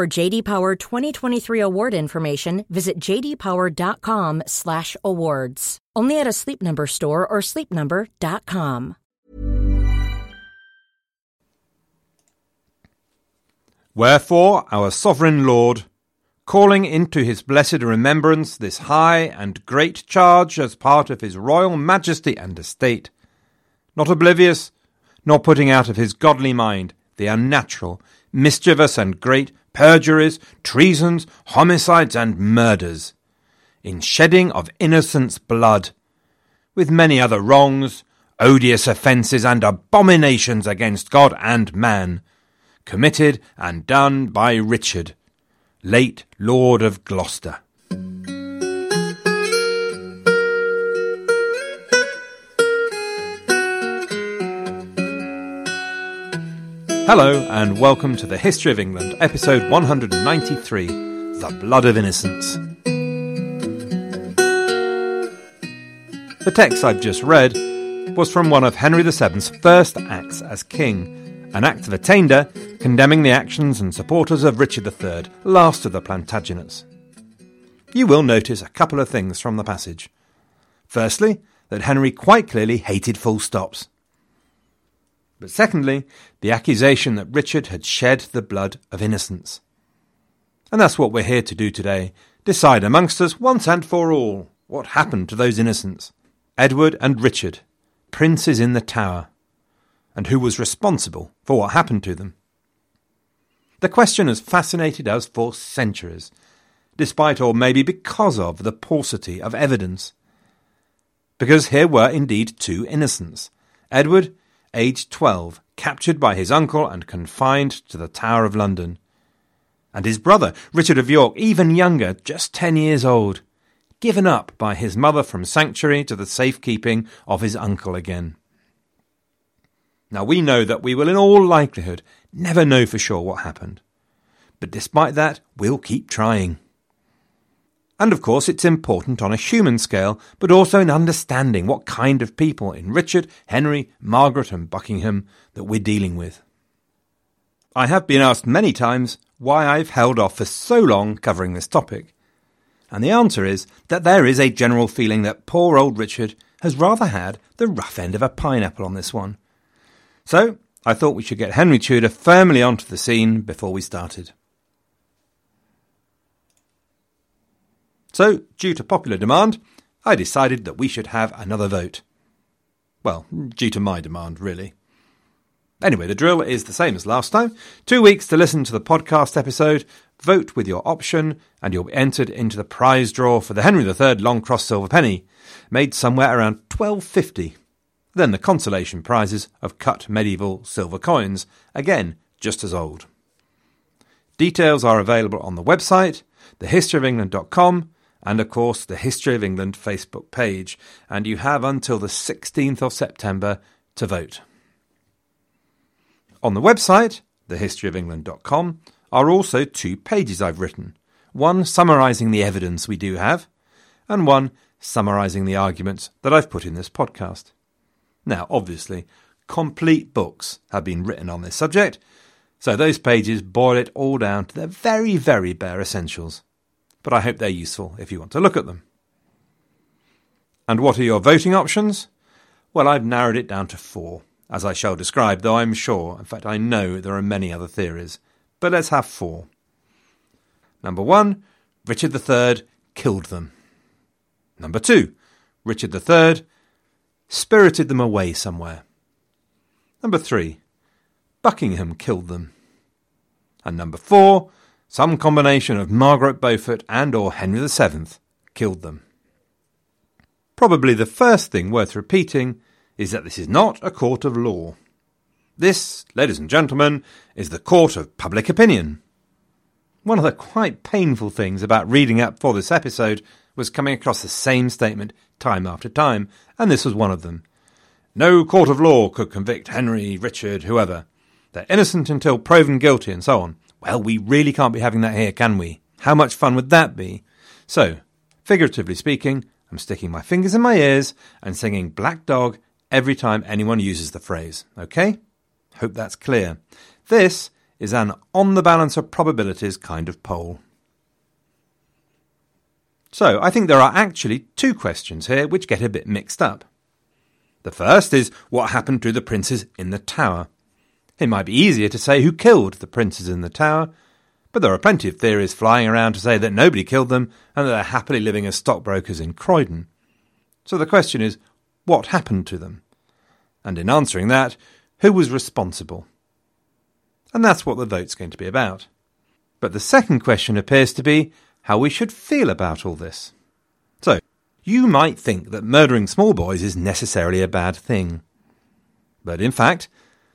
For JD Power 2023 award information, visit jdpower.com/awards. Only at a Sleep Number store or sleepnumber.com. Wherefore our sovereign Lord, calling into his blessed remembrance this high and great charge as part of his royal majesty and estate, not oblivious, nor putting out of his godly mind the unnatural, mischievous, and great perjuries, treasons, homicides, and murders, in shedding of innocents' blood, with many other wrongs, odious offences, and abominations against God and man, committed and done by Richard, late Lord of Gloucester. Hello, and welcome to the History of England, episode 193 The Blood of Innocents. The text I've just read was from one of Henry VII's first acts as king, an act of attainder condemning the actions and supporters of Richard III, last of the Plantagenets. You will notice a couple of things from the passage. Firstly, that Henry quite clearly hated full stops. But secondly, the accusation that Richard had shed the blood of innocents. And that's what we're here to do today decide amongst us once and for all what happened to those innocents Edward and Richard, princes in the Tower, and who was responsible for what happened to them. The question has fascinated us for centuries, despite or maybe because of the paucity of evidence. Because here were indeed two innocents Edward aged 12, captured by his uncle and confined to the Tower of London. And his brother, Richard of York, even younger, just 10 years old, given up by his mother from sanctuary to the safekeeping of his uncle again. Now we know that we will in all likelihood never know for sure what happened. But despite that, we'll keep trying. And of course, it's important on a human scale, but also in understanding what kind of people in Richard, Henry, Margaret, and Buckingham that we're dealing with. I have been asked many times why I've held off for so long covering this topic. And the answer is that there is a general feeling that poor old Richard has rather had the rough end of a pineapple on this one. So I thought we should get Henry Tudor firmly onto the scene before we started. So, due to popular demand, I decided that we should have another vote. Well, due to my demand, really. Anyway, the drill is the same as last time. Two weeks to listen to the podcast episode, vote with your option, and you'll be entered into the prize draw for the Henry III Long Cross Silver Penny, made somewhere around 1250. Then the consolation prizes of cut medieval silver coins, again just as old. Details are available on the website, thehistoryofengland.com, and of course the History of England Facebook page, and you have until the 16th of September to vote. On the website, thehistoryofengland.com, are also two pages I've written one summarising the evidence we do have, and one summarising the arguments that I've put in this podcast. Now, obviously, complete books have been written on this subject, so those pages boil it all down to the very, very bare essentials. But I hope they're useful if you want to look at them. And what are your voting options? Well, I've narrowed it down to four, as I shall describe, though I'm sure, in fact, I know there are many other theories. But let's have four. Number one, Richard III killed them. Number two, Richard III spirited them away somewhere. Number three, Buckingham killed them. And number four, some combination of Margaret Beaufort and or Henry VII killed them. Probably the first thing worth repeating is that this is not a court of law. This, ladies and gentlemen, is the court of public opinion. One of the quite painful things about reading up for this episode was coming across the same statement time after time, and this was one of them. No court of law could convict Henry, Richard, whoever. They're innocent until proven guilty, and so on. Well, we really can't be having that here, can we? How much fun would that be? So, figuratively speaking, I'm sticking my fingers in my ears and singing Black Dog every time anyone uses the phrase, okay? Hope that's clear. This is an on the balance of probabilities kind of poll. So, I think there are actually two questions here which get a bit mixed up. The first is what happened to the princes in the tower. It might be easier to say who killed the princes in the tower, but there are plenty of theories flying around to say that nobody killed them and that they're happily living as stockbrokers in Croydon. So the question is, what happened to them? And in answering that, who was responsible? And that's what the vote's going to be about. But the second question appears to be how we should feel about all this. So, you might think that murdering small boys is necessarily a bad thing. But in fact,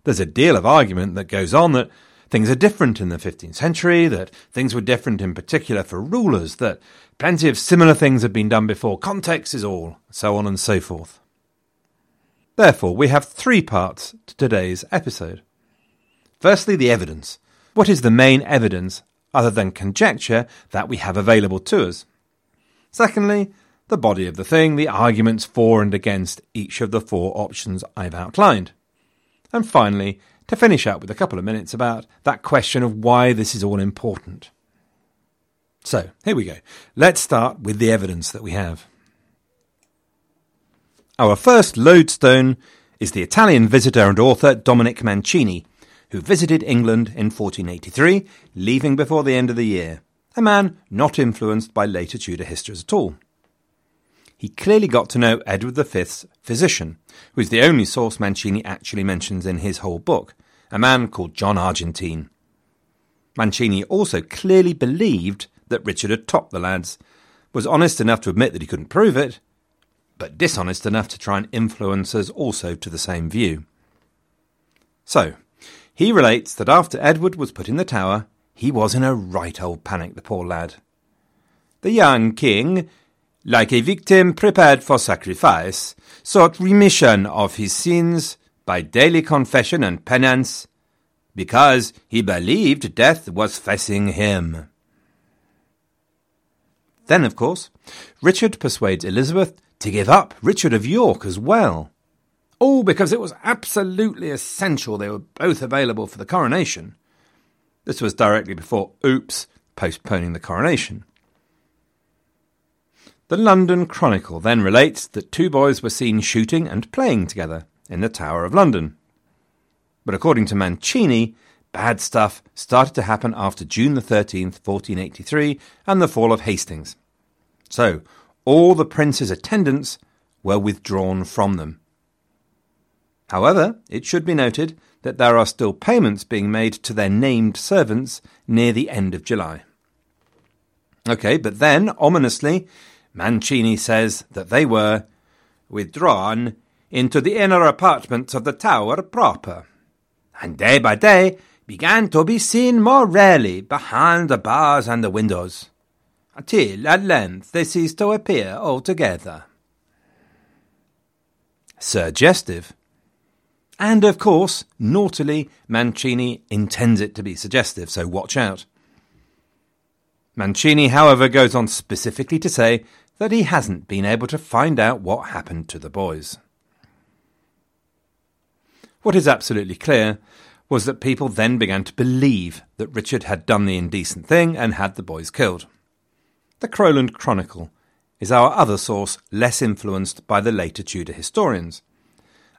there's a deal of argument that goes on that things are different in the 15th century, that things were different in particular for rulers, that plenty of similar things have been done before, context is all, so on and so forth. Therefore, we have three parts to today's episode. Firstly, the evidence. What is the main evidence, other than conjecture, that we have available to us? Secondly, the body of the thing, the arguments for and against each of the four options I've outlined. And finally, to finish up with a couple of minutes about that question of why this is all important. So, here we go. Let's start with the evidence that we have. Our first lodestone is the Italian visitor and author Dominic Mancini, who visited England in 1483, leaving before the end of the year, a man not influenced by later Tudor histories at all. He clearly got to know Edward V's physician, who is the only source Mancini actually mentions in his whole book, a man called John Argentine. Mancini also clearly believed that Richard had topped the lads, was honest enough to admit that he couldn't prove it, but dishonest enough to try and influence us also to the same view. So, he relates that after Edward was put in the tower, he was in a right old panic, the poor lad. The young king, like a victim prepared for sacrifice, sought remission of his sins by daily confession and penance, because he believed death was facing him. Then, of course, Richard persuades Elizabeth to give up Richard of York as well. All because it was absolutely essential they were both available for the coronation. This was directly before Oops postponing the coronation. The London Chronicle then relates that two boys were seen shooting and playing together in the Tower of London. But according to Mancini, bad stuff started to happen after June the 13th, 1483, and the fall of Hastings. So, all the prince's attendants were withdrawn from them. However, it should be noted that there are still payments being made to their named servants near the end of July. Okay, but then, ominously, Mancini says that they were withdrawn into the inner apartments of the tower proper, and day by day began to be seen more rarely behind the bars and the windows till at length they ceased to appear altogether. Suggestive. And of course, naughtily, Mancini intends it to be suggestive, so watch out. Mancini, however, goes on specifically to say that he hasn't been able to find out what happened to the boys. What is absolutely clear was that people then began to believe that Richard had done the indecent thing and had the boys killed. The Crowland Chronicle is our other source less influenced by the later Tudor historians,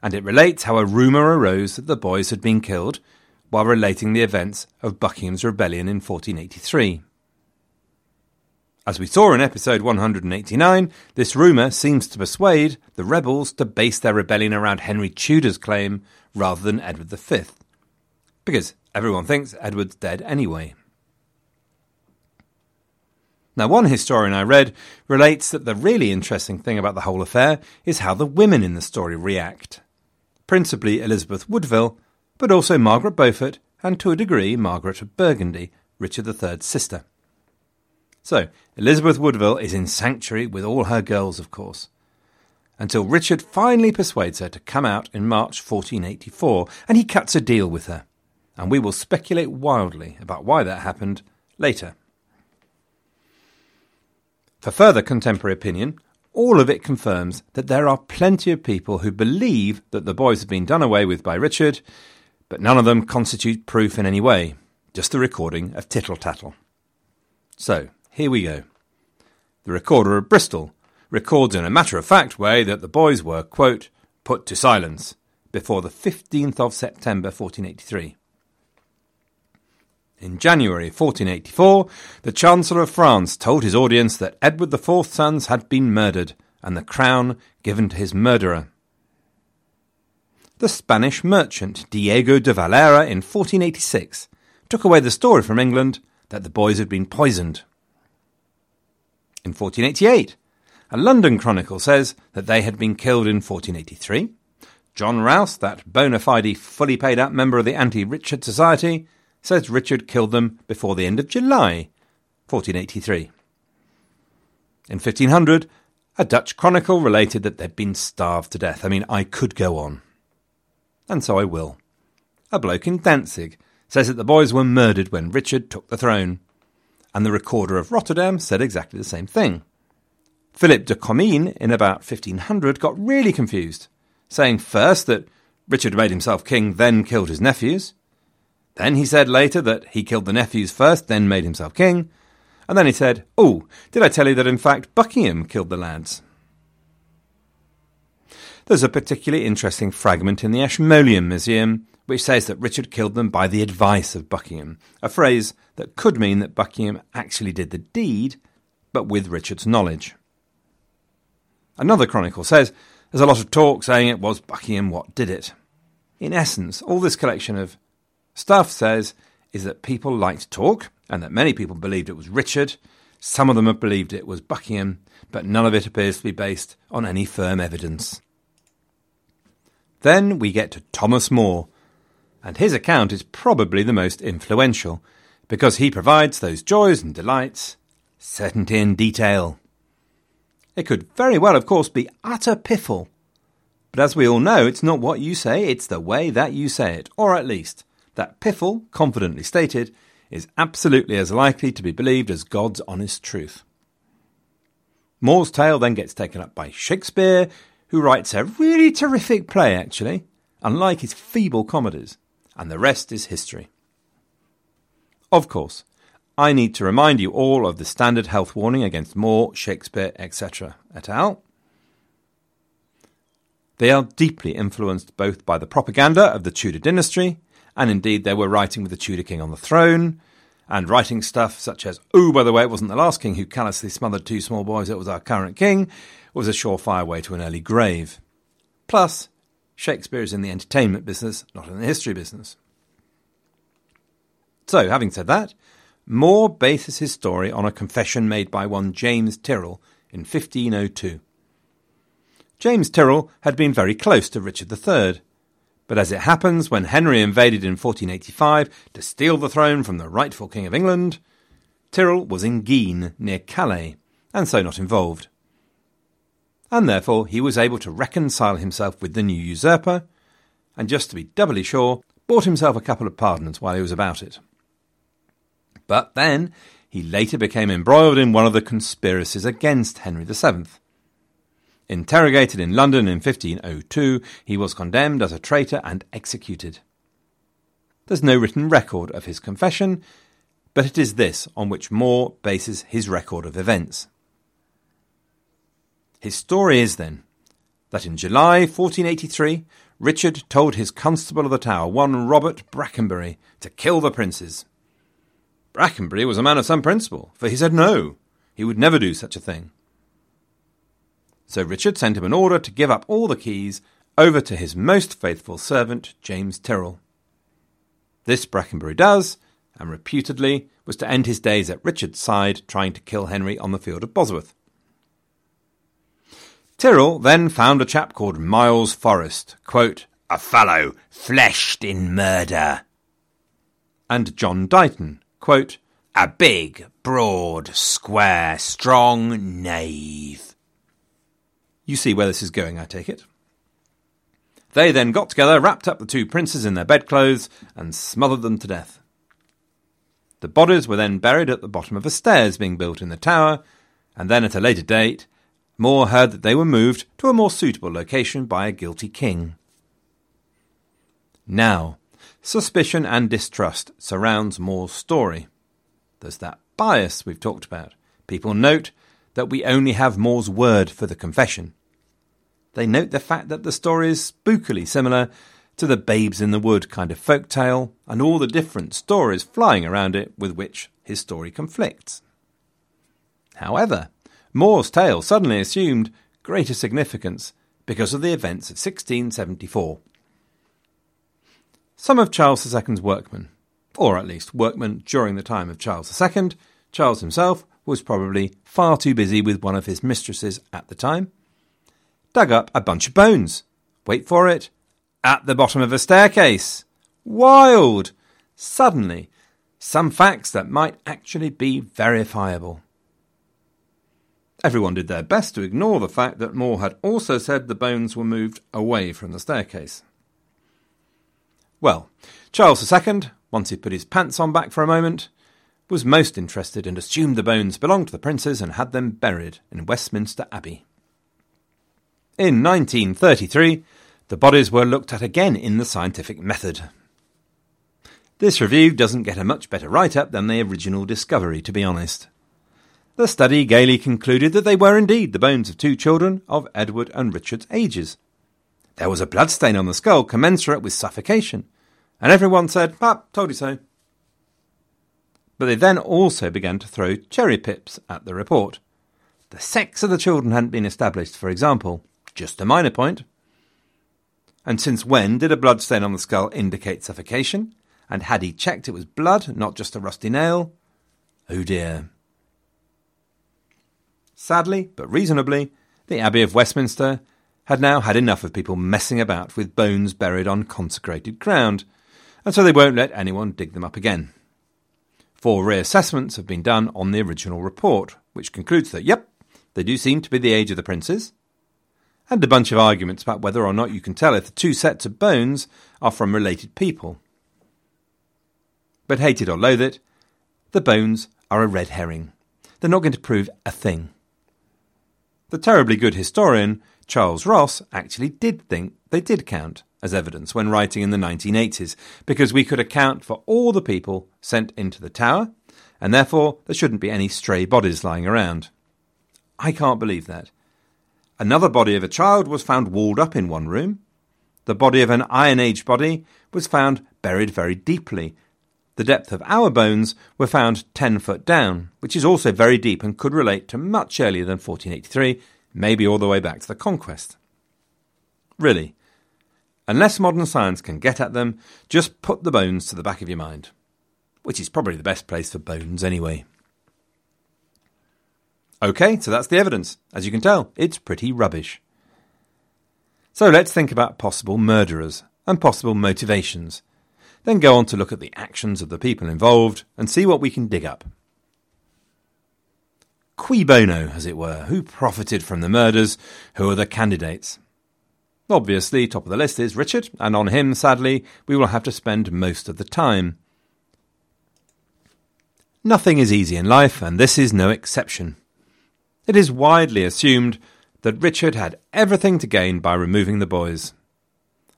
and it relates how a rumour arose that the boys had been killed while relating the events of Buckingham's rebellion in 1483. As we saw in episode 189, this rumour seems to persuade the rebels to base their rebellion around Henry Tudor's claim rather than Edward V, because everyone thinks Edward's dead anyway. Now, one historian I read relates that the really interesting thing about the whole affair is how the women in the story react. Principally Elizabeth Woodville, but also Margaret Beaufort, and to a degree Margaret of Burgundy, Richard III's sister. So, Elizabeth Woodville is in sanctuary with all her girls, of course, until Richard finally persuades her to come out in March 1484, and he cuts a deal with her. And we will speculate wildly about why that happened later. For further contemporary opinion, all of it confirms that there are plenty of people who believe that the boys have been done away with by Richard, but none of them constitute proof in any way, just the recording of tittle tattle. So, here we go. The recorder of Bristol records in a matter of fact way that the boys were, quote, put to silence before the 15th of September 1483. In January 1484, the Chancellor of France told his audience that Edward IV's sons had been murdered and the crown given to his murderer. The Spanish merchant Diego de Valera in 1486 took away the story from England that the boys had been poisoned in 1488. A London Chronicle says that they had been killed in 1483. John Rous, that bona fide, fully paid up member of the Anti Richard Society, says Richard killed them before the end of July 1483. In 1500, a Dutch chronicle related that they'd been starved to death. I mean, I could go on. And so I will. A bloke in Danzig says that the boys were murdered when Richard took the throne and the recorder of Rotterdam said exactly the same thing. Philip de Comines, in about 1500, got really confused, saying first that Richard made himself king, then killed his nephews. Then he said later that he killed the nephews first, then made himself king. And then he said, Oh, did I tell you that in fact Buckingham killed the lads? There's a particularly interesting fragment in the Ashmolean Museum which says that Richard killed them by the advice of Buckingham, a phrase that could mean that Buckingham actually did the deed, but with Richard's knowledge. Another chronicle says there's a lot of talk saying it was Buckingham what did it. In essence, all this collection of stuff says is that people like to talk, and that many people believed it was Richard. Some of them have believed it was Buckingham, but none of it appears to be based on any firm evidence. Then we get to Thomas More, and his account is probably the most influential, because he provides those joys and delights, certainty and detail. It could very well, of course, be utter piffle, but as we all know, it's not what you say, it's the way that you say it, or at least, that piffle, confidently stated, is absolutely as likely to be believed as God's honest truth. More's tale then gets taken up by Shakespeare, who writes a really terrific play, actually, unlike his feeble comedies and the rest is history. Of course, I need to remind you all of the standard health warning against More, Shakespeare, etc. et al. They are deeply influenced both by the propaganda of the Tudor dynasty, and indeed they were writing with the Tudor king on the throne, and writing stuff such as, oh, by the way, it wasn't the last king who callously smothered two small boys, it was our current king, was a surefire way to an early grave. Plus, Shakespeare is in the entertainment business, not in the history business. So, having said that, More bases his story on a confession made by one James Tyrrell in 1502. James Tyrrell had been very close to Richard III, but as it happens, when Henry invaded in 1485 to steal the throne from the rightful King of England, Tyrrell was in Guisnes, near Calais, and so not involved. And therefore he was able to reconcile himself with the new usurper, and just to be doubly sure, bought himself a couple of pardons while he was about it. But then he later became embroiled in one of the conspiracies against Henry VII. Interrogated in London in 1502, he was condemned as a traitor and executed. There's no written record of his confession, but it is this on which More bases his record of events. His story is, then, that in July 1483, Richard told his constable of the Tower, one Robert Brackenbury, to kill the princes. Brackenbury was a man of some principle, for he said no, he would never do such a thing. So Richard sent him an order to give up all the keys over to his most faithful servant, James Tyrrell. This Brackenbury does, and reputedly was to end his days at Richard's side trying to kill Henry on the field of Bosworth. Tyrrell then found a chap called Miles Forrest, quote, a fellow fleshed in murder, and John Dighton, quote, a big, broad, square, strong knave. You see where this is going, I take it. They then got together, wrapped up the two princes in their bedclothes, and smothered them to death. The bodies were then buried at the bottom of the stairs being built in the tower, and then at a later date, More heard that they were moved to a more suitable location by a guilty king. Now, suspicion and distrust surrounds More's story. There's that bias we've talked about. People note that we only have More's word for the confession. They note the fact that the story is spookily similar to the Babes in the Wood kind of folk tale, and all the different stories flying around it with which his story conflicts. However, More's tale suddenly assumed greater significance because of the events of 1674. Some of Charles II's workmen, or at least workmen during the time of Charles II, Charles himself was probably far too busy with one of his mistresses at the time, dug up a bunch of bones. Wait for it. At the bottom of a staircase. Wild! Suddenly, some facts that might actually be verifiable. Everyone did their best to ignore the fact that More had also said the bones were moved away from the staircase. Well, Charles II, once he put his pants on back for a moment, was most interested and assumed the bones belonged to the princes and had them buried in Westminster Abbey. In 1933, the bodies were looked at again in the scientific method. This review doesn't get a much better write up than the original discovery, to be honest. The study gaily concluded that they were indeed the bones of two children of Edward and Richard's ages. There was a bloodstain on the skull commensurate with suffocation, and everyone said, Ah, told you so. But they then also began to throw cherry pips at the report. The sex of the children hadn't been established, for example, just a minor point. And since when did a bloodstain on the skull indicate suffocation? And had he checked it was blood, not just a rusty nail? Oh dear. Sadly, but reasonably, the Abbey of Westminster had now had enough of people messing about with bones buried on consecrated ground, and so they won't let anyone dig them up again. Four reassessments have been done on the original report, which concludes that, yep, they do seem to be the age of the princes, and a bunch of arguments about whether or not you can tell if the two sets of bones are from related people. But hate it or loathe it, the bones are a red herring. They're not going to prove a thing. The terribly good historian, Charles Ross, actually did think they did count as evidence when writing in the 1980s, because we could account for all the people sent into the tower, and therefore there shouldn't be any stray bodies lying around. I can't believe that. Another body of a child was found walled up in one room. The body of an Iron Age body was found buried very deeply. The depth of our bones were found 10 foot down, which is also very deep and could relate to much earlier than 1483, maybe all the way back to the conquest. Really, unless modern science can get at them, just put the bones to the back of your mind, which is probably the best place for bones anyway. Okay, so that's the evidence. As you can tell, it's pretty rubbish. So let's think about possible murderers and possible motivations. Then go on to look at the actions of the people involved and see what we can dig up. Cui bono, as it were? Who profited from the murders? Who are the candidates? Obviously, top of the list is Richard, and on him, sadly, we will have to spend most of the time. Nothing is easy in life, and this is no exception. It is widely assumed that Richard had everything to gain by removing the boys.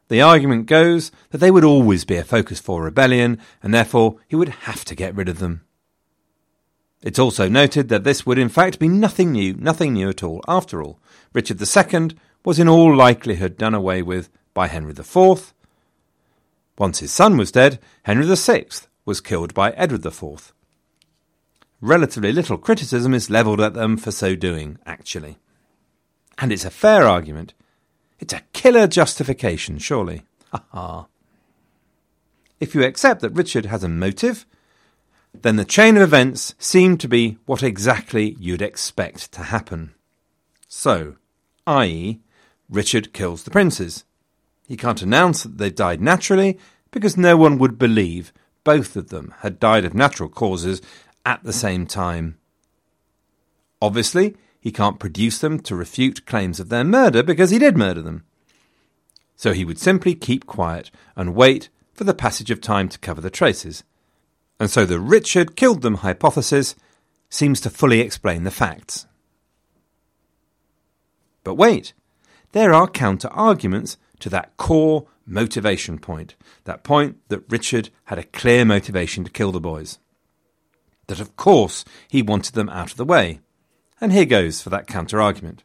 The argument goes that they would always be a focus for rebellion, and therefore he would have to get rid of them. It's also noted that this would in fact be nothing new, nothing new at all. After all, Richard II was in all likelihood done away with by Henry IV. Once his son was dead, Henry VI was killed by Edward IV. Relatively little criticism is levelled at them for so doing, actually. And it's a fair argument. It's a killer justification, surely. Ha ha. If you accept that Richard has a motive, then the chain of events seem to be what exactly you'd expect to happen. So, i.e., Richard kills the princes. He can't announce that they've died naturally because no one would believe both of them had died of natural causes at the same time. Obviously, he can't produce them to refute claims of their murder because he did murder them. So he would simply keep quiet and wait for the passage of time to cover the traces. And so the Richard killed them hypothesis seems to fully explain the facts. But wait, there are counter arguments to that core motivation point, that point that Richard had a clear motivation to kill the boys. That of course he wanted them out of the way. And here goes for that counter argument.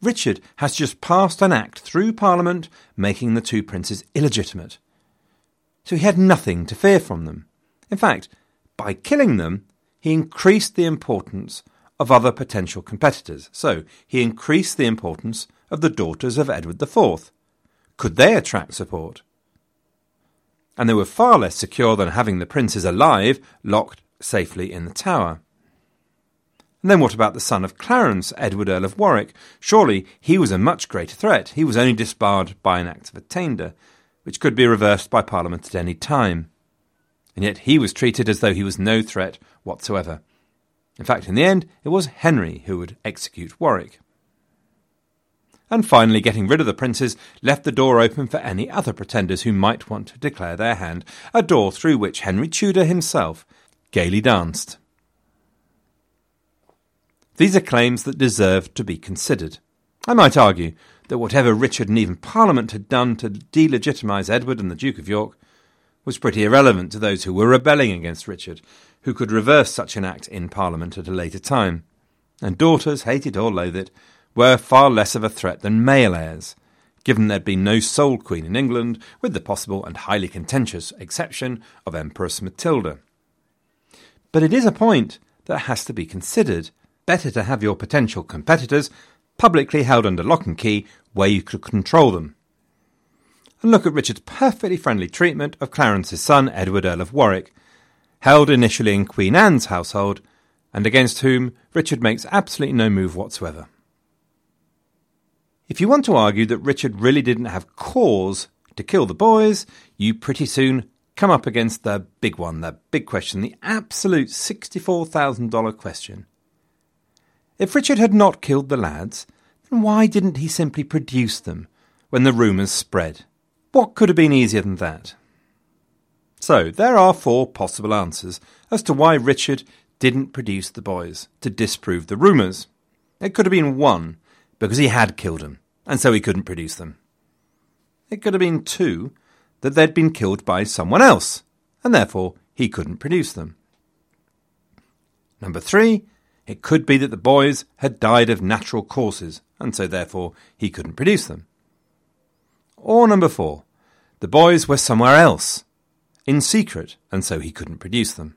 Richard has just passed an act through Parliament making the two princes illegitimate. So he had nothing to fear from them. In fact, by killing them, he increased the importance of other potential competitors. So he increased the importance of the daughters of Edward IV. Could they attract support? And they were far less secure than having the princes alive, locked safely in the tower. And then what about the son of Clarence, Edward Earl of Warwick? Surely he was a much greater threat. He was only disbarred by an Act of Attainder, which could be reversed by Parliament at any time. And yet he was treated as though he was no threat whatsoever. In fact, in the end, it was Henry who would execute Warwick. And finally, getting rid of the princes left the door open for any other pretenders who might want to declare their hand, a door through which Henry Tudor himself gaily danced. These are claims that deserve to be considered. I might argue that whatever Richard and even Parliament had done to delegitimise Edward and the Duke of York was pretty irrelevant to those who were rebelling against Richard, who could reverse such an act in Parliament at a later time. And daughters, hated or loathed, were far less of a threat than male heirs, given there'd been no sole queen in England, with the possible and highly contentious exception of Empress Matilda. But it is a point that has to be considered. Better to have your potential competitors publicly held under lock and key where you could control them and look at Richard's perfectly friendly treatment of Clarence's son, Edward Earl of Warwick, held initially in Queen Anne's household, and against whom Richard makes absolutely no move whatsoever. If you want to argue that Richard really didn't have cause to kill the boys, you pretty soon come up against the big one, the big question, the absolute $64,000 question. If Richard had not killed the lads, then why didn't he simply produce them when the rumours spread? What could have been easier than that? So, there are four possible answers as to why Richard didn't produce the boys to disprove the rumours. It could have been one, because he had killed them, and so he couldn't produce them. It could have been two, that they'd been killed by someone else, and therefore he couldn't produce them. Number three, it could be that the boys had died of natural causes, and so therefore he couldn't produce them. Or number four, the boys were somewhere else, in secret, and so he couldn't produce them.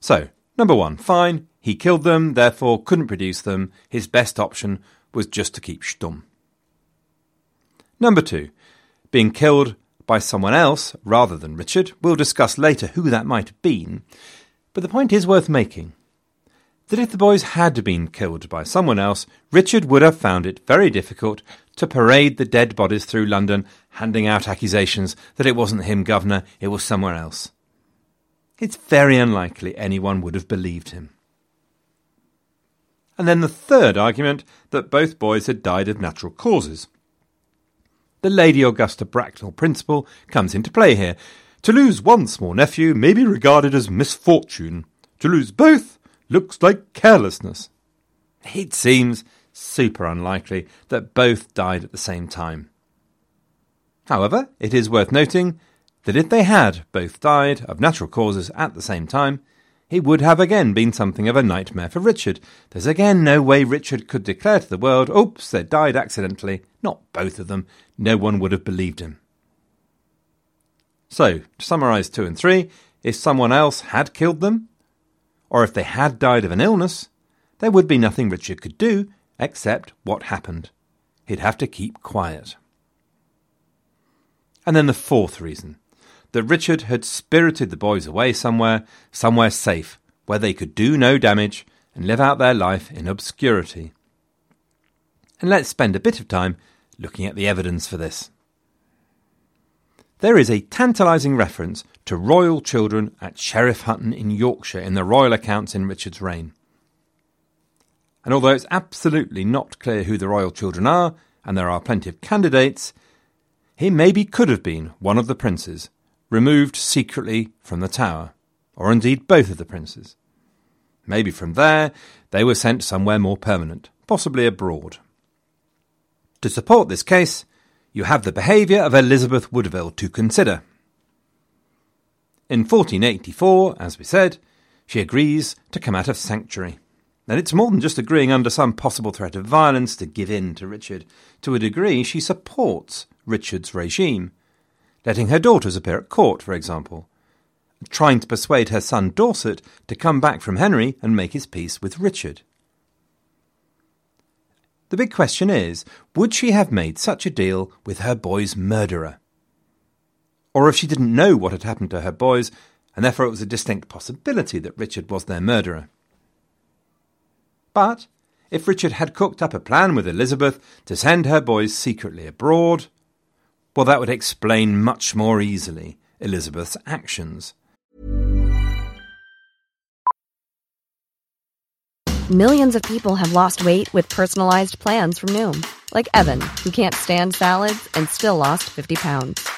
So, number one, fine, he killed them, therefore couldn't produce them. His best option was just to keep stum. Number two, being killed by someone else rather than Richard. We'll discuss later who that might have been, but the point is worth making that if the boys had been killed by someone else, Richard would have found it very difficult to parade the dead bodies through London, handing out accusations that it wasn't him, Governor, it was somewhere else. It's very unlikely anyone would have believed him. And then the third argument that both boys had died of natural causes. The Lady Augusta Bracknell principle comes into play here. To lose one small nephew may be regarded as misfortune. To lose both looks like carelessness. It seems super unlikely that both died at the same time. However, it is worth noting that if they had both died of natural causes at the same time, it would have again been something of a nightmare for Richard. There's again no way Richard could declare to the world, oops, they died accidentally. Not both of them. No one would have believed him. So, to summarise two and three, if someone else had killed them, or if they had died of an illness, there would be nothing Richard could do except what happened. He'd have to keep quiet. And then the fourth reason that Richard had spirited the boys away somewhere, somewhere safe, where they could do no damage and live out their life in obscurity. And let's spend a bit of time looking at the evidence for this. There is a tantalising reference to royal children at Sheriff Hutton in Yorkshire in the royal accounts in Richard's reign. And although it's absolutely not clear who the royal children are, and there are plenty of candidates, he maybe could have been one of the princes, removed secretly from the tower, or indeed both of the princes. Maybe from there they were sent somewhere more permanent, possibly abroad. To support this case, you have the behaviour of Elizabeth Woodville to consider. In 1484, as we said, she agrees to come out of sanctuary. And it's more than just agreeing under some possible threat of violence to give in to Richard. To a degree, she supports Richard's regime, letting her daughters appear at court, for example, trying to persuade her son Dorset to come back from Henry and make his peace with Richard. The big question is would she have made such a deal with her boy's murderer? Or if she didn't know what had happened to her boys, and therefore it was a distinct possibility that Richard was their murderer. But if Richard had cooked up a plan with Elizabeth to send her boys secretly abroad, well, that would explain much more easily Elizabeth's actions. Millions of people have lost weight with personalized plans from Noom, like Evan, who can't stand salads and still lost 50 pounds.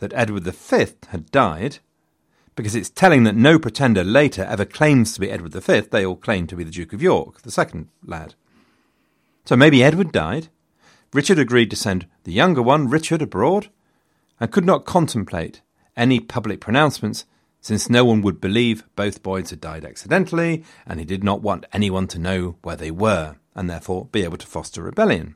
that Edward V had died because it's telling that no pretender later ever claims to be Edward V. They all claim to be the Duke of York, the second lad. So maybe Edward died. Richard agreed to send the younger one, Richard, abroad, and could not contemplate any public pronouncements since no one would believe both boys had died accidentally, and he did not want anyone to know where they were, and therefore be able to foster rebellion.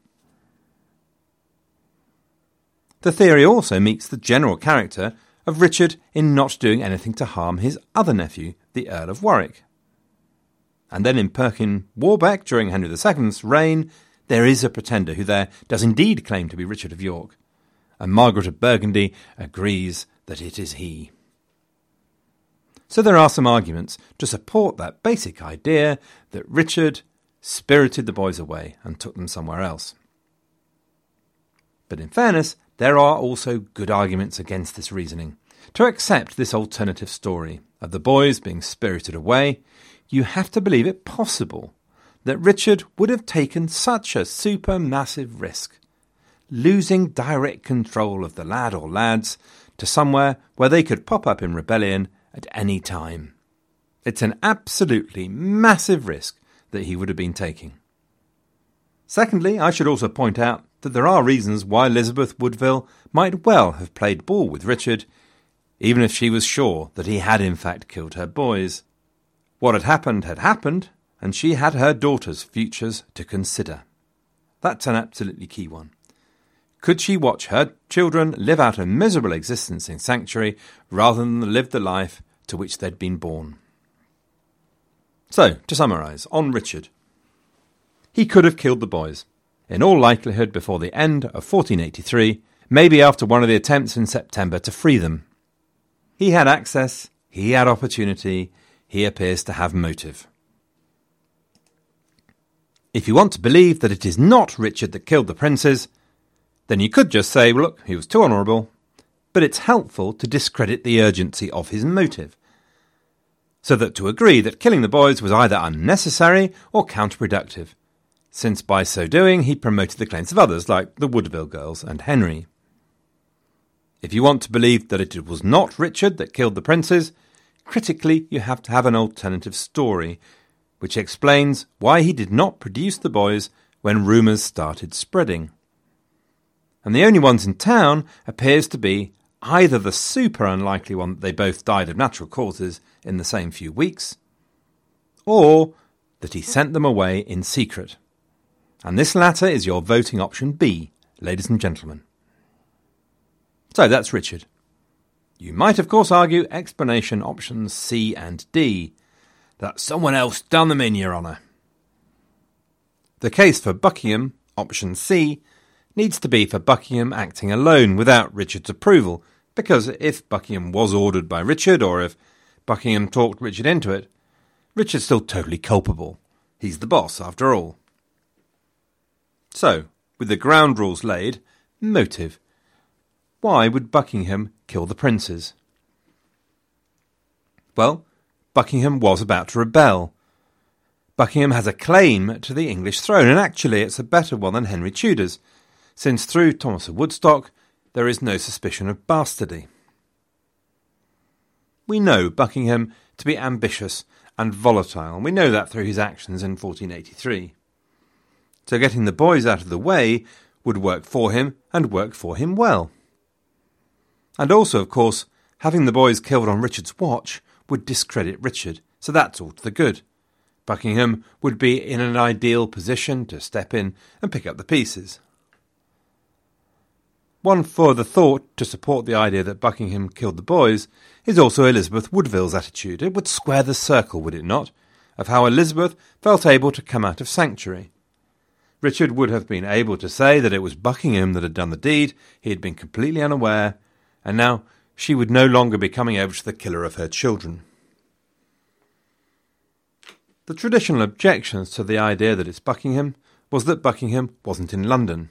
The theory also meets the general character of Richard in not doing anything to harm his other nephew, the Earl of Warwick. And then in Perkin Warbeck during Henry II's reign, there is a pretender who there does indeed claim to be Richard of York, and Margaret of Burgundy agrees that it is he. So there are some arguments to support that basic idea that Richard spirited the boys away and took them somewhere else. But in fairness, there are also good arguments against this reasoning. To accept this alternative story of the boys being spirited away, you have to believe it possible that Richard would have taken such a supermassive risk, losing direct control of the lad or lads to somewhere where they could pop up in rebellion at any time. It's an absolutely massive risk that he would have been taking. Secondly, I should also point out that there are reasons why Elizabeth Woodville might well have played ball with Richard, even if she was sure that he had in fact killed her boys. What had happened had happened, and she had her daughter's futures to consider. That's an absolutely key one. Could she watch her children live out a miserable existence in sanctuary rather than live the life to which they'd been born? So, to summarise, on Richard. He could have killed the boys, in all likelihood before the end of 1483, maybe after one of the attempts in September to free them. He had access, he had opportunity, he appears to have motive. If you want to believe that it is not Richard that killed the princes, then you could just say, look, he was too honourable, but it's helpful to discredit the urgency of his motive. So that to agree that killing the boys was either unnecessary or counterproductive, since by so doing he promoted the claims of others like the Woodville girls and Henry. If you want to believe that it was not Richard that killed the princes, critically you have to have an alternative story, which explains why he did not produce the boys when rumours started spreading. And the only ones in town appears to be either the super unlikely one that they both died of natural causes in the same few weeks, or that he sent them away in secret. And this latter is your voting option B, ladies and gentlemen. So that's Richard. You might, of course, argue explanation options C and D, that someone else done them in, Your Honour. The case for Buckingham, option C, needs to be for Buckingham acting alone without Richard's approval, because if Buckingham was ordered by Richard, or if Buckingham talked Richard into it, Richard's still totally culpable. He's the boss, after all. So, with the ground rules laid, motive why would Buckingham kill the princes? Well, Buckingham was about to rebel. Buckingham has a claim to the English throne, and actually it's a better one than Henry Tudor's, since through Thomas of Woodstock there is no suspicion of bastardy. We know Buckingham to be ambitious and volatile, and we know that through his actions in 1483. So getting the boys out of the way would work for him and work for him well. And also, of course, having the boys killed on Richard's watch would discredit Richard, so that's all to the good. Buckingham would be in an ideal position to step in and pick up the pieces. One further thought to support the idea that Buckingham killed the boys is also Elizabeth Woodville's attitude. It would square the circle, would it not, of how Elizabeth felt able to come out of sanctuary. Richard would have been able to say that it was Buckingham that had done the deed, he had been completely unaware, and now she would no longer be coming over to the killer of her children. The traditional objections to the idea that it's Buckingham was that Buckingham wasn't in London,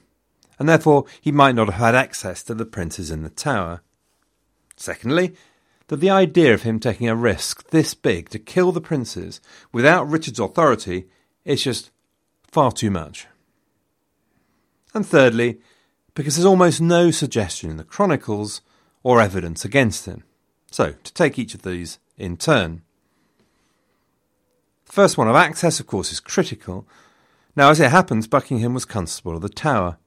and therefore he might not have had access to the princes in the tower. Secondly, that the idea of him taking a risk this big to kill the princes without Richard's authority is just far too much. And thirdly, because there's almost no suggestion in the Chronicles or evidence against him. So, to take each of these in turn. The first one of access, of course, is critical. Now, as it happens, Buckingham was Constable of the Tower.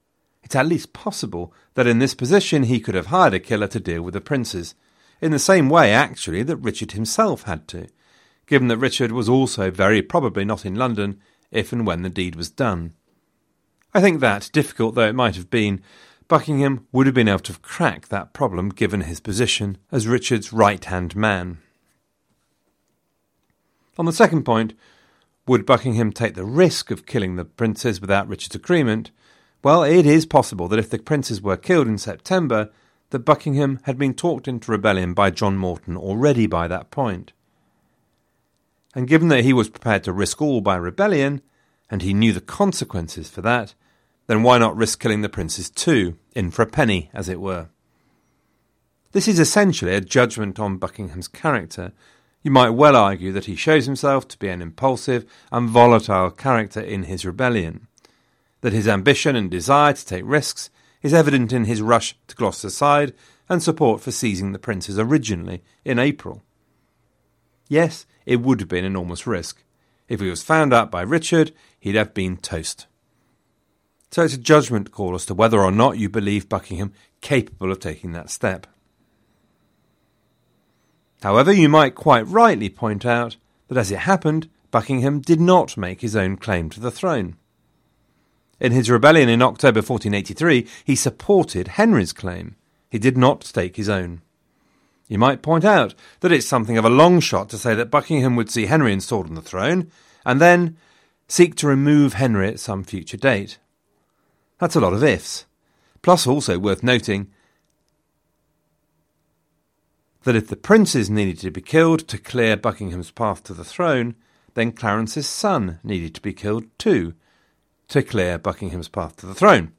It's at least possible that in this position he could have hired a killer to deal with the princes, in the same way, actually, that Richard himself had to, given that Richard was also very probably not in London if and when the deed was done. I think that, difficult though it might have been, Buckingham would have been able to crack that problem given his position as Richard's right hand man. On the second point, would Buckingham take the risk of killing the princes without Richard's agreement? Well, it is possible that if the princes were killed in September, that Buckingham had been talked into rebellion by John Morton already by that point. And given that he was prepared to risk all by rebellion, and he knew the consequences for that, then why not risk killing the princes too, in for a penny, as it were? This is essentially a judgment on Buckingham's character. You might well argue that he shows himself to be an impulsive and volatile character in his rebellion, that his ambition and desire to take risks is evident in his rush to Gloucester's side and support for seizing the princes originally in April. Yes, it would have been an enormous risk. If he was found out by Richard, he'd have been toast. So it's a judgment call as to whether or not you believe Buckingham capable of taking that step. However, you might quite rightly point out that as it happened, Buckingham did not make his own claim to the throne. In his rebellion in October 1483, he supported Henry's claim. He did not stake his own. You might point out that it's something of a long shot to say that Buckingham would see Henry installed on the throne, and then seek to remove Henry at some future date. That's a lot of ifs. Plus, also worth noting that if the princes needed to be killed to clear Buckingham's path to the throne, then Clarence's son needed to be killed too to clear Buckingham's path to the throne.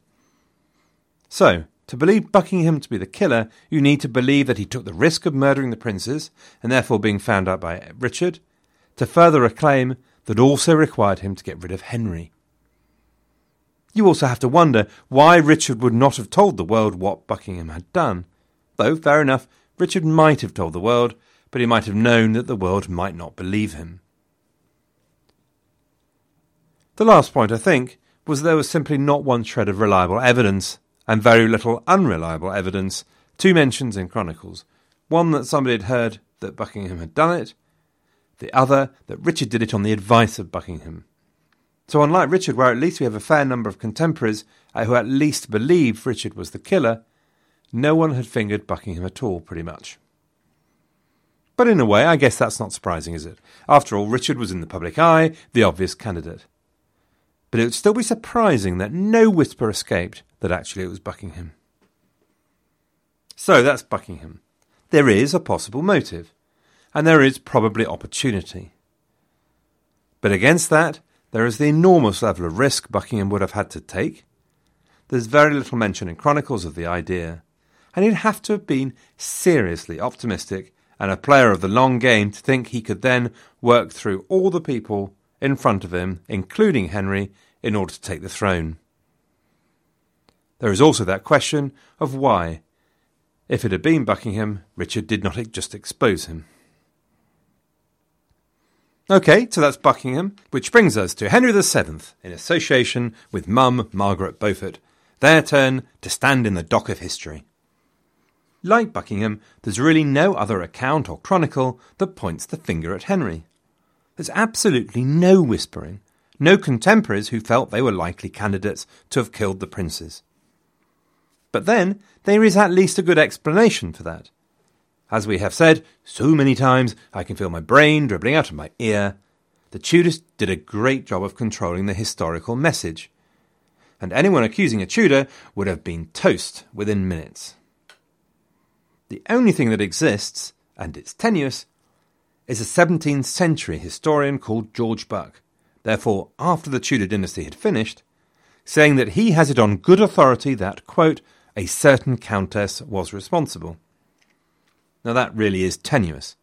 So, to believe Buckingham to be the killer, you need to believe that he took the risk of murdering the princes and therefore being found out by Richard, to further a claim that also required him to get rid of Henry. You also have to wonder why Richard would not have told the world what Buckingham had done. Though, fair enough, Richard might have told the world, but he might have known that the world might not believe him. The last point, I think, was there was simply not one shred of reliable evidence, and very little unreliable evidence, two mentions in Chronicles. One that somebody had heard that Buckingham had done it, the other that Richard did it on the advice of Buckingham. So, unlike Richard, where at least we have a fair number of contemporaries uh, who at least believed Richard was the killer, no one had fingered Buckingham at all, pretty much. But in a way, I guess that's not surprising, is it? After all, Richard was in the public eye, the obvious candidate. But it would still be surprising that no whisper escaped that actually it was Buckingham. So that's Buckingham. There is a possible motive, and there is probably opportunity. But against that, there is the enormous level of risk Buckingham would have had to take. There's very little mention in Chronicles of the idea, and he'd have to have been seriously optimistic and a player of the long game to think he could then work through all the people in front of him, including Henry, in order to take the throne. There is also that question of why, if it had been Buckingham, Richard did not just expose him. Okay, so that's Buckingham, which brings us to Henry VII in association with Mum Margaret Beaufort, their turn to stand in the dock of history. Like Buckingham, there's really no other account or chronicle that points the finger at Henry. There's absolutely no whispering, no contemporaries who felt they were likely candidates to have killed the princes. But then, there is at least a good explanation for that. As we have said so many times, I can feel my brain dribbling out of my ear. The Tudors did a great job of controlling the historical message, and anyone accusing a Tudor would have been toast within minutes. The only thing that exists, and it's tenuous, is a 17th century historian called George Buck, therefore after the Tudor dynasty had finished, saying that he has it on good authority that, quote, a certain countess was responsible. Now that really is tenuous.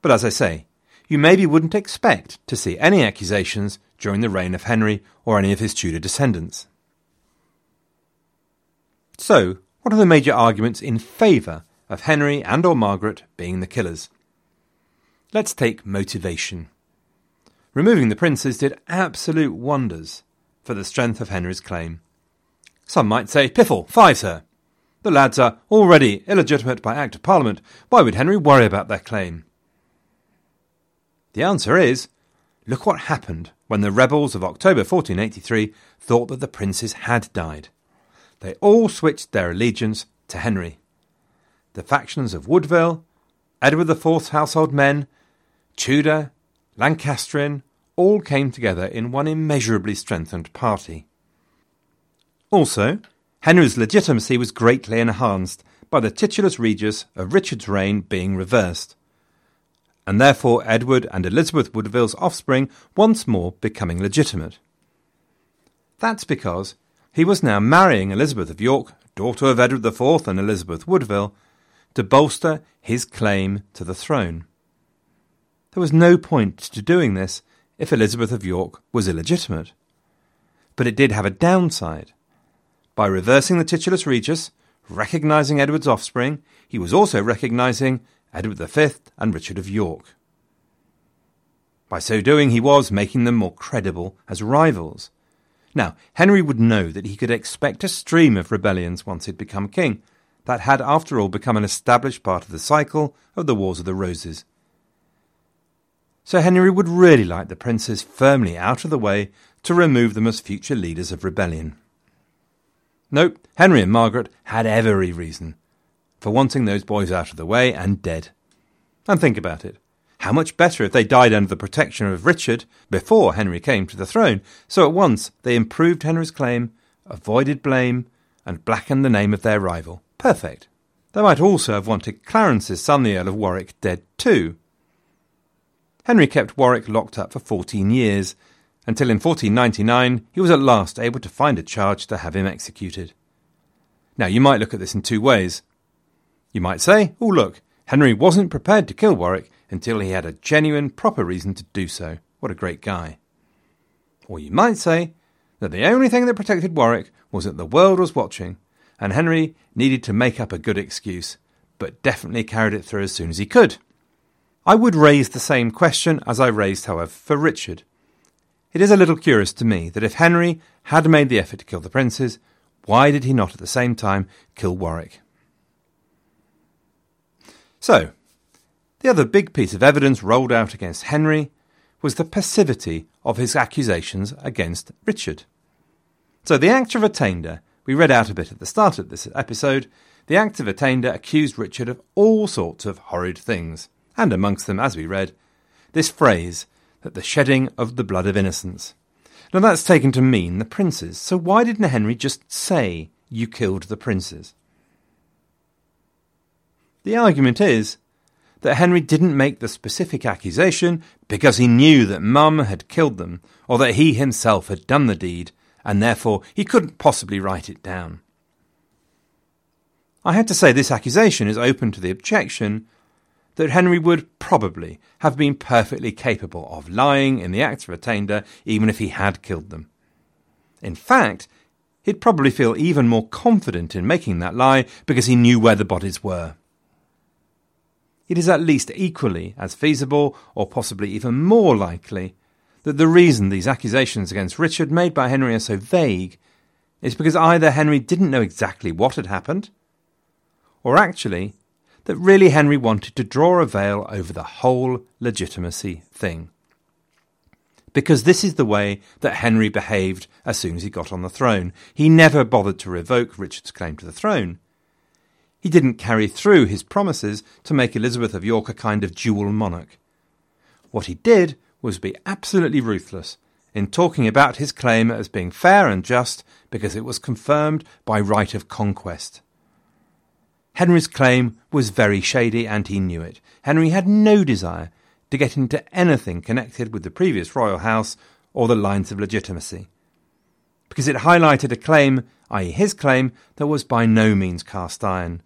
But as I say, you maybe wouldn't expect to see any accusations during the reign of Henry or any of his Tudor descendants. So, what are the major arguments in favour of Henry and or Margaret being the killers? Let's take motivation. Removing the princes did absolute wonders for the strength of Henry's claim. Some might say, Piffle, five, sir. The lads are already illegitimate by Act of Parliament. Why would Henry worry about their claim? The answer is look what happened when the rebels of October 1483 thought that the princes had died. They all switched their allegiance to Henry. The factions of Woodville, Edward IV's household men, Tudor, Lancastrian, all came together in one immeasurably strengthened party. Also, Henry's legitimacy was greatly enhanced by the titulus regius of Richard's reign being reversed, and therefore Edward and Elizabeth Woodville's offspring once more becoming legitimate. That's because he was now marrying Elizabeth of York, daughter of Edward IV and Elizabeth Woodville, to bolster his claim to the throne. There was no point to doing this if Elizabeth of York was illegitimate. But it did have a downside. By reversing the titulus regius, recognising Edward's offspring, he was also recognising Edward V and Richard of York. By so doing, he was making them more credible as rivals. Now, Henry would know that he could expect a stream of rebellions once he'd become king. That had, after all, become an established part of the cycle of the Wars of the Roses. So Henry would really like the princes firmly out of the way to remove them as future leaders of rebellion. No, Henry and Margaret had every reason for wanting those boys out of the way and dead. And think about it. How much better if they died under the protection of Richard before Henry came to the throne, so at once they improved Henry's claim avoided blame, and blackened the name of their rival. Perfect. They might also have wanted Clarence's son, the Earl of Warwick, dead too. Henry kept Warwick locked up for 14 years, until in 1499 he was at last able to find a charge to have him executed. Now, you might look at this in two ways. You might say, oh, look, Henry wasn't prepared to kill Warwick until he had a genuine, proper reason to do so. What a great guy. Or you might say that the only thing that protected Warwick was that the world was watching, and Henry needed to make up a good excuse, but definitely carried it through as soon as he could. I would raise the same question as I raised, however, for Richard. It is a little curious to me that if Henry had made the effort to kill the princes, why did he not at the same time kill Warwick? So, the other big piece of evidence rolled out against Henry was the passivity of his accusations against Richard. So, the Act of Attainder, we read out a bit at the start of this episode, the Act of Attainder accused Richard of all sorts of horrid things and amongst them, as we read, this phrase that the shedding of the blood of innocents. Now that's taken to mean the princes, so why didn't Henry just say, You killed the princes? The argument is that Henry didn't make the specific accusation because he knew that Mum had killed them, or that he himself had done the deed, and therefore he couldn't possibly write it down. I had to say this accusation is open to the objection that Henry would probably have been perfectly capable of lying in the act of attainder even if he had killed them. In fact, he'd probably feel even more confident in making that lie because he knew where the bodies were. It is at least equally as feasible, or possibly even more likely, that the reason these accusations against Richard made by Henry are so vague is because either Henry didn't know exactly what had happened, or actually that really Henry wanted to draw a veil over the whole legitimacy thing. Because this is the way that Henry behaved as soon as he got on the throne. He never bothered to revoke Richard's claim to the throne. He didn't carry through his promises to make Elizabeth of York a kind of dual monarch. What he did was be absolutely ruthless in talking about his claim as being fair and just because it was confirmed by right of conquest. Henry's claim was very shady and he knew it. Henry had no desire to get into anything connected with the previous royal house or the lines of legitimacy. Because it highlighted a claim, i.e., his claim, that was by no means cast iron.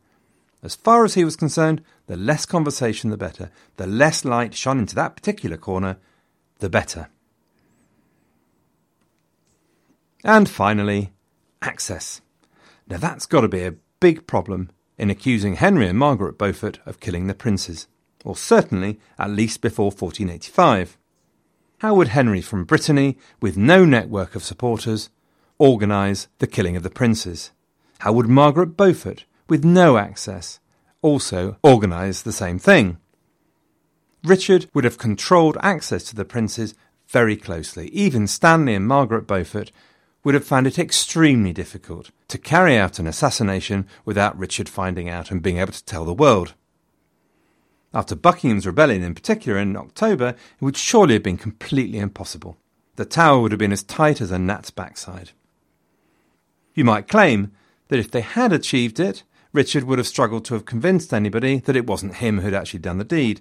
As far as he was concerned, the less conversation the better. The less light shone into that particular corner, the better. And finally, access. Now that's got to be a big problem in accusing Henry and Margaret Beaufort of killing the princes, or certainly at least before 1485. How would Henry from Brittany, with no network of supporters, organise the killing of the princes? How would Margaret Beaufort, with no access, also organise the same thing? Richard would have controlled access to the princes very closely. Even Stanley and Margaret Beaufort would have found it extremely difficult to carry out an assassination without Richard finding out and being able to tell the world. After Buckingham's rebellion in particular in October, it would surely have been completely impossible. The tower would have been as tight as a gnat's backside. You might claim that if they had achieved it, Richard would have struggled to have convinced anybody that it wasn't him who'd actually done the deed.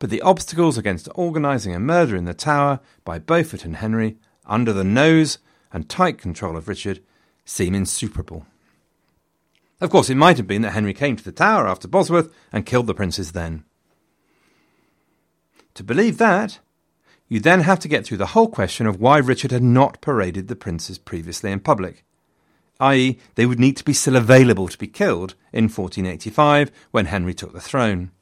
But the obstacles against organising a murder in the tower by Beaufort and Henry, under the nose and tight control of Richard, seem insuperable. Of course, it might have been that Henry came to the tower after Bosworth and killed the princes then. To believe that, you then have to get through the whole question of why Richard had not paraded the princes previously in public, i.e., they would need to be still available to be killed in 1485 when Henry took the throne.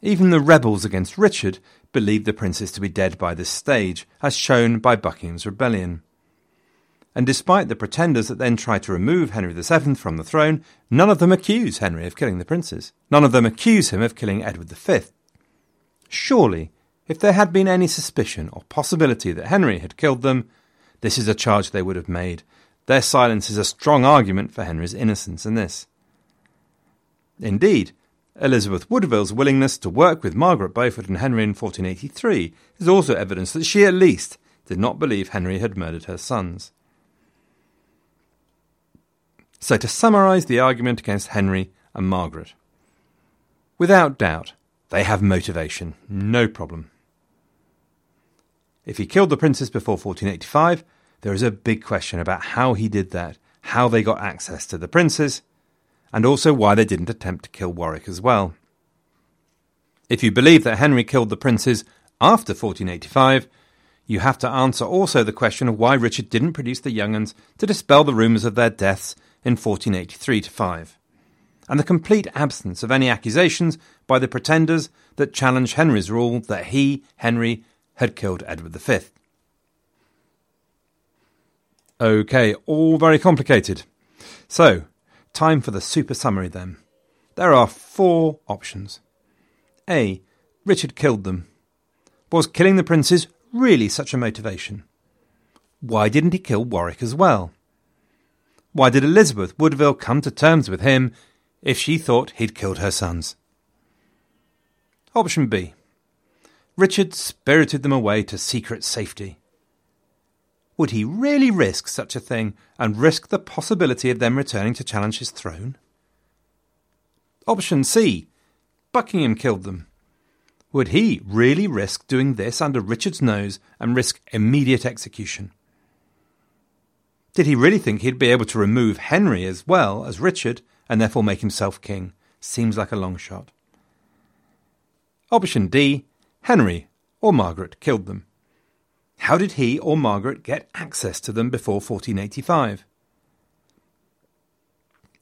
Even the rebels against Richard believed the princes to be dead by this stage, as shown by Buckingham's rebellion and despite the pretenders that then tried to remove Henry VII from the throne, none of them accuse Henry of killing the princes. None of them accuse him of killing Edward V. Surely, if there had been any suspicion or possibility that Henry had killed them, this is a charge they would have made. Their silence is a strong argument for Henry's innocence in this. Indeed, Elizabeth Woodville's willingness to work with Margaret Beaufort and Henry in 1483 is also evidence that she at least did not believe Henry had murdered her sons. So, to summarise the argument against Henry and Margaret, without doubt, they have motivation, no problem. If he killed the princes before 1485, there is a big question about how he did that, how they got access to the princes, and also why they didn't attempt to kill Warwick as well. If you believe that Henry killed the princes after 1485, you have to answer also the question of why Richard didn't produce the young uns to dispel the rumours of their deaths in 1483 5, and the complete absence of any accusations by the pretenders that challenge Henry's rule that he, Henry, had killed Edward V. Okay, all very complicated. So, time for the super summary then. There are four options. A. Richard killed them. Was killing the princes really such a motivation? Why didn't he kill Warwick as well? Why did Elizabeth Woodville come to terms with him if she thought he'd killed her sons? Option B. Richard spirited them away to secret safety. Would he really risk such a thing and risk the possibility of them returning to challenge his throne? Option C. Buckingham killed them. Would he really risk doing this under Richard's nose and risk immediate execution? Did he really think he'd be able to remove Henry as well as Richard and therefore make himself king? Seems like a long shot. Option D. Henry or Margaret killed them. How did he or Margaret get access to them before 1485?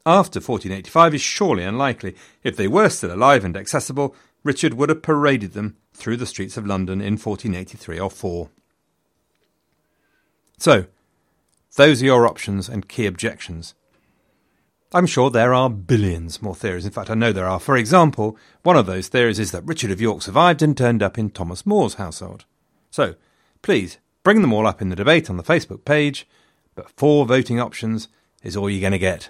After 1485 is surely unlikely. If they were still alive and accessible, Richard would have paraded them through the streets of London in 1483 or 4. So, those are your options and key objections. I'm sure there are billions more theories. In fact, I know there are. For example, one of those theories is that Richard of York survived and turned up in Thomas More's household. So, Please bring them all up in the debate on the Facebook page, but four voting options is all you're going to get.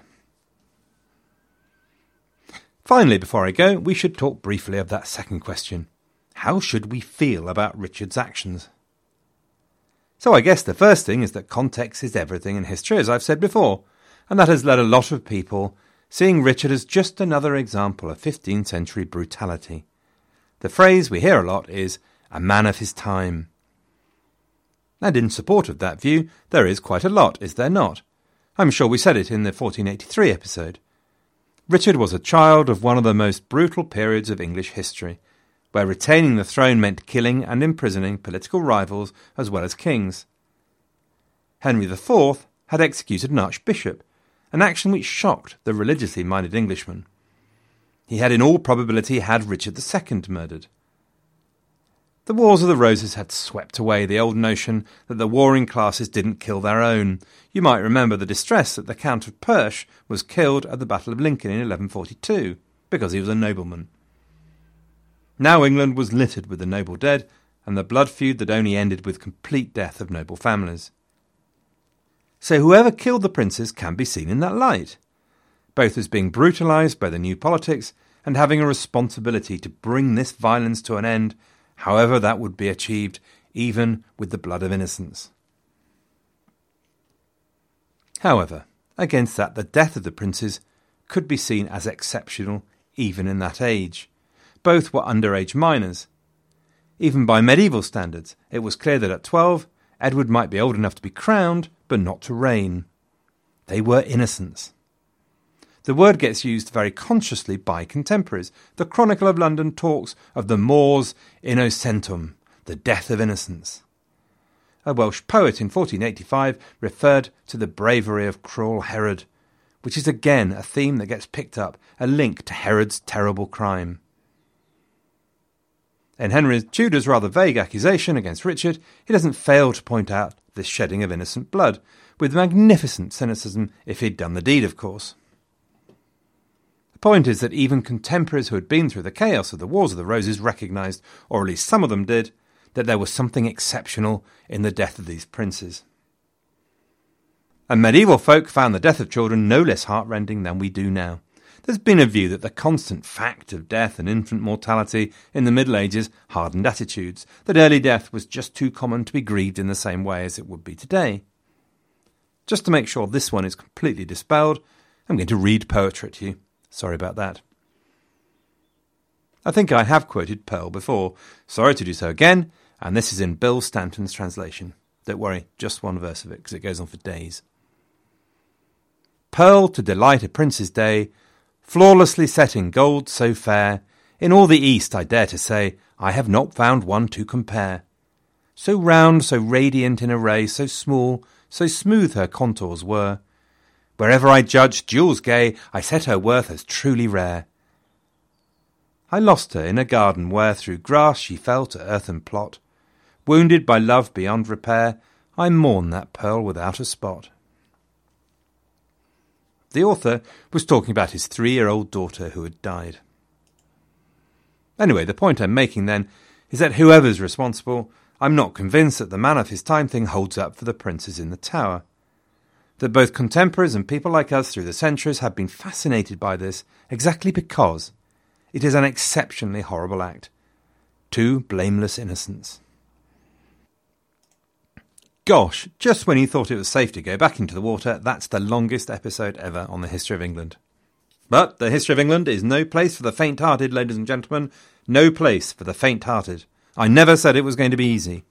Finally, before I go, we should talk briefly of that second question. How should we feel about Richard's actions? So I guess the first thing is that context is everything in history, as I've said before, and that has led a lot of people seeing Richard as just another example of 15th century brutality. The phrase we hear a lot is a man of his time. And in support of that view, there is quite a lot, is there not? I'm sure we said it in the 1483 episode. Richard was a child of one of the most brutal periods of English history, where retaining the throne meant killing and imprisoning political rivals as well as kings. Henry IV had executed an archbishop, an action which shocked the religiously minded Englishman. He had in all probability had Richard II murdered. The Wars of the Roses had swept away the old notion that the warring classes didn't kill their own. You might remember the distress that the Count of Perche was killed at the Battle of Lincoln in 1142 because he was a nobleman. Now England was littered with the noble dead, and the blood feud that only ended with complete death of noble families. So whoever killed the princes can be seen in that light, both as being brutalised by the new politics and having a responsibility to bring this violence to an end however that would be achieved even with the blood of innocents. However, against that, the death of the princes could be seen as exceptional even in that age. Both were underage minors. Even by medieval standards, it was clear that at 12, Edward might be old enough to be crowned, but not to reign. They were innocents. The word gets used very consciously by contemporaries. The Chronicle of London talks of the mors innocentum, the death of innocence. A Welsh poet in 1485 referred to the bravery of cruel Herod, which is again a theme that gets picked up, a link to Herod's terrible crime. In Henry Tudor's rather vague accusation against Richard, he doesn't fail to point out this shedding of innocent blood, with magnificent cynicism if he'd done the deed, of course. The point is that even contemporaries who had been through the chaos of the Wars of the Roses recognised, or at least some of them did, that there was something exceptional in the death of these princes. And medieval folk found the death of children no less heartrending than we do now. There's been a view that the constant fact of death and infant mortality in the Middle Ages hardened attitudes, that early death was just too common to be grieved in the same way as it would be today. Just to make sure this one is completely dispelled, I'm going to read poetry to you. Sorry about that. I think I have quoted Pearl before. Sorry to do so again, and this is in Bill Stanton's translation. Don't worry, just one verse of it, because it goes on for days. Pearl to delight a prince's day, flawlessly set in gold so fair, in all the East I dare to say, I have not found one to compare. So round, so radiant in array, so small, so smooth her contours were. Wherever I judged jewels gay, I set her worth as truly rare. I lost her in a garden where through grass she fell to earthen plot. Wounded by love beyond repair, I mourn that pearl without a spot. The author was talking about his three year old daughter who had died. Anyway, the point I'm making then is that whoever's responsible, I'm not convinced that the man of his time thing holds up for the princes in the tower. That both contemporaries and people like us through the centuries have been fascinated by this exactly because it is an exceptionally horrible act. Two blameless innocents. Gosh, just when you thought it was safe to go back into the water, that's the longest episode ever on the history of England. But the history of England is no place for the faint hearted, ladies and gentlemen. No place for the faint hearted. I never said it was going to be easy.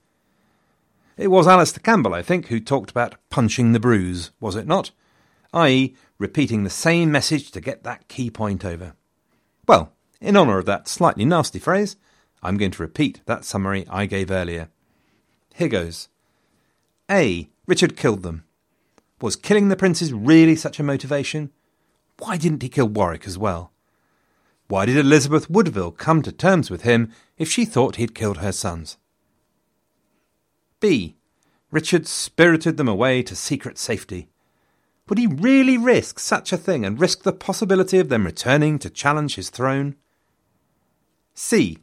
It was Alastair Campbell, I think, who talked about punching the bruise, was it not? I.e., repeating the same message to get that key point over. Well, in honour of that slightly nasty phrase, I'm going to repeat that summary I gave earlier. Here goes. A. Richard killed them. Was killing the princes really such a motivation? Why didn't he kill Warwick as well? Why did Elizabeth Woodville come to terms with him if she thought he'd killed her sons? B. Richard spirited them away to secret safety. Would he really risk such a thing and risk the possibility of them returning to challenge his throne? C.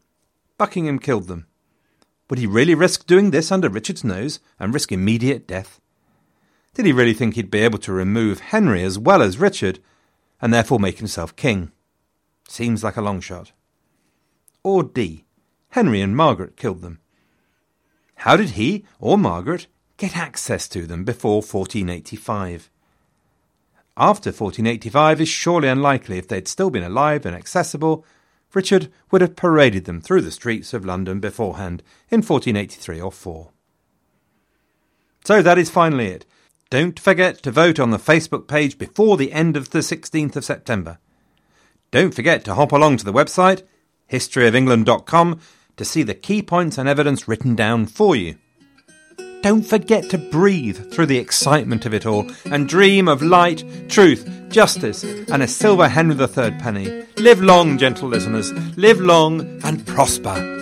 Buckingham killed them. Would he really risk doing this under Richard's nose and risk immediate death? Did he really think he'd be able to remove Henry as well as Richard and therefore make himself king? Seems like a long shot. Or D. Henry and Margaret killed them. How did he or Margaret get access to them before 1485? After 1485 is surely unlikely if they'd still been alive and accessible Richard would have paraded them through the streets of London beforehand in 1483 or 4. So that is finally it. Don't forget to vote on the Facebook page before the end of the 16th of September. Don't forget to hop along to the website, historyofengland.com, to see the key points and evidence written down for you. Don't forget to breathe through the excitement of it all and dream of light, truth, justice, and a silver Henry III penny. Live long, gentle listeners. Live long and prosper.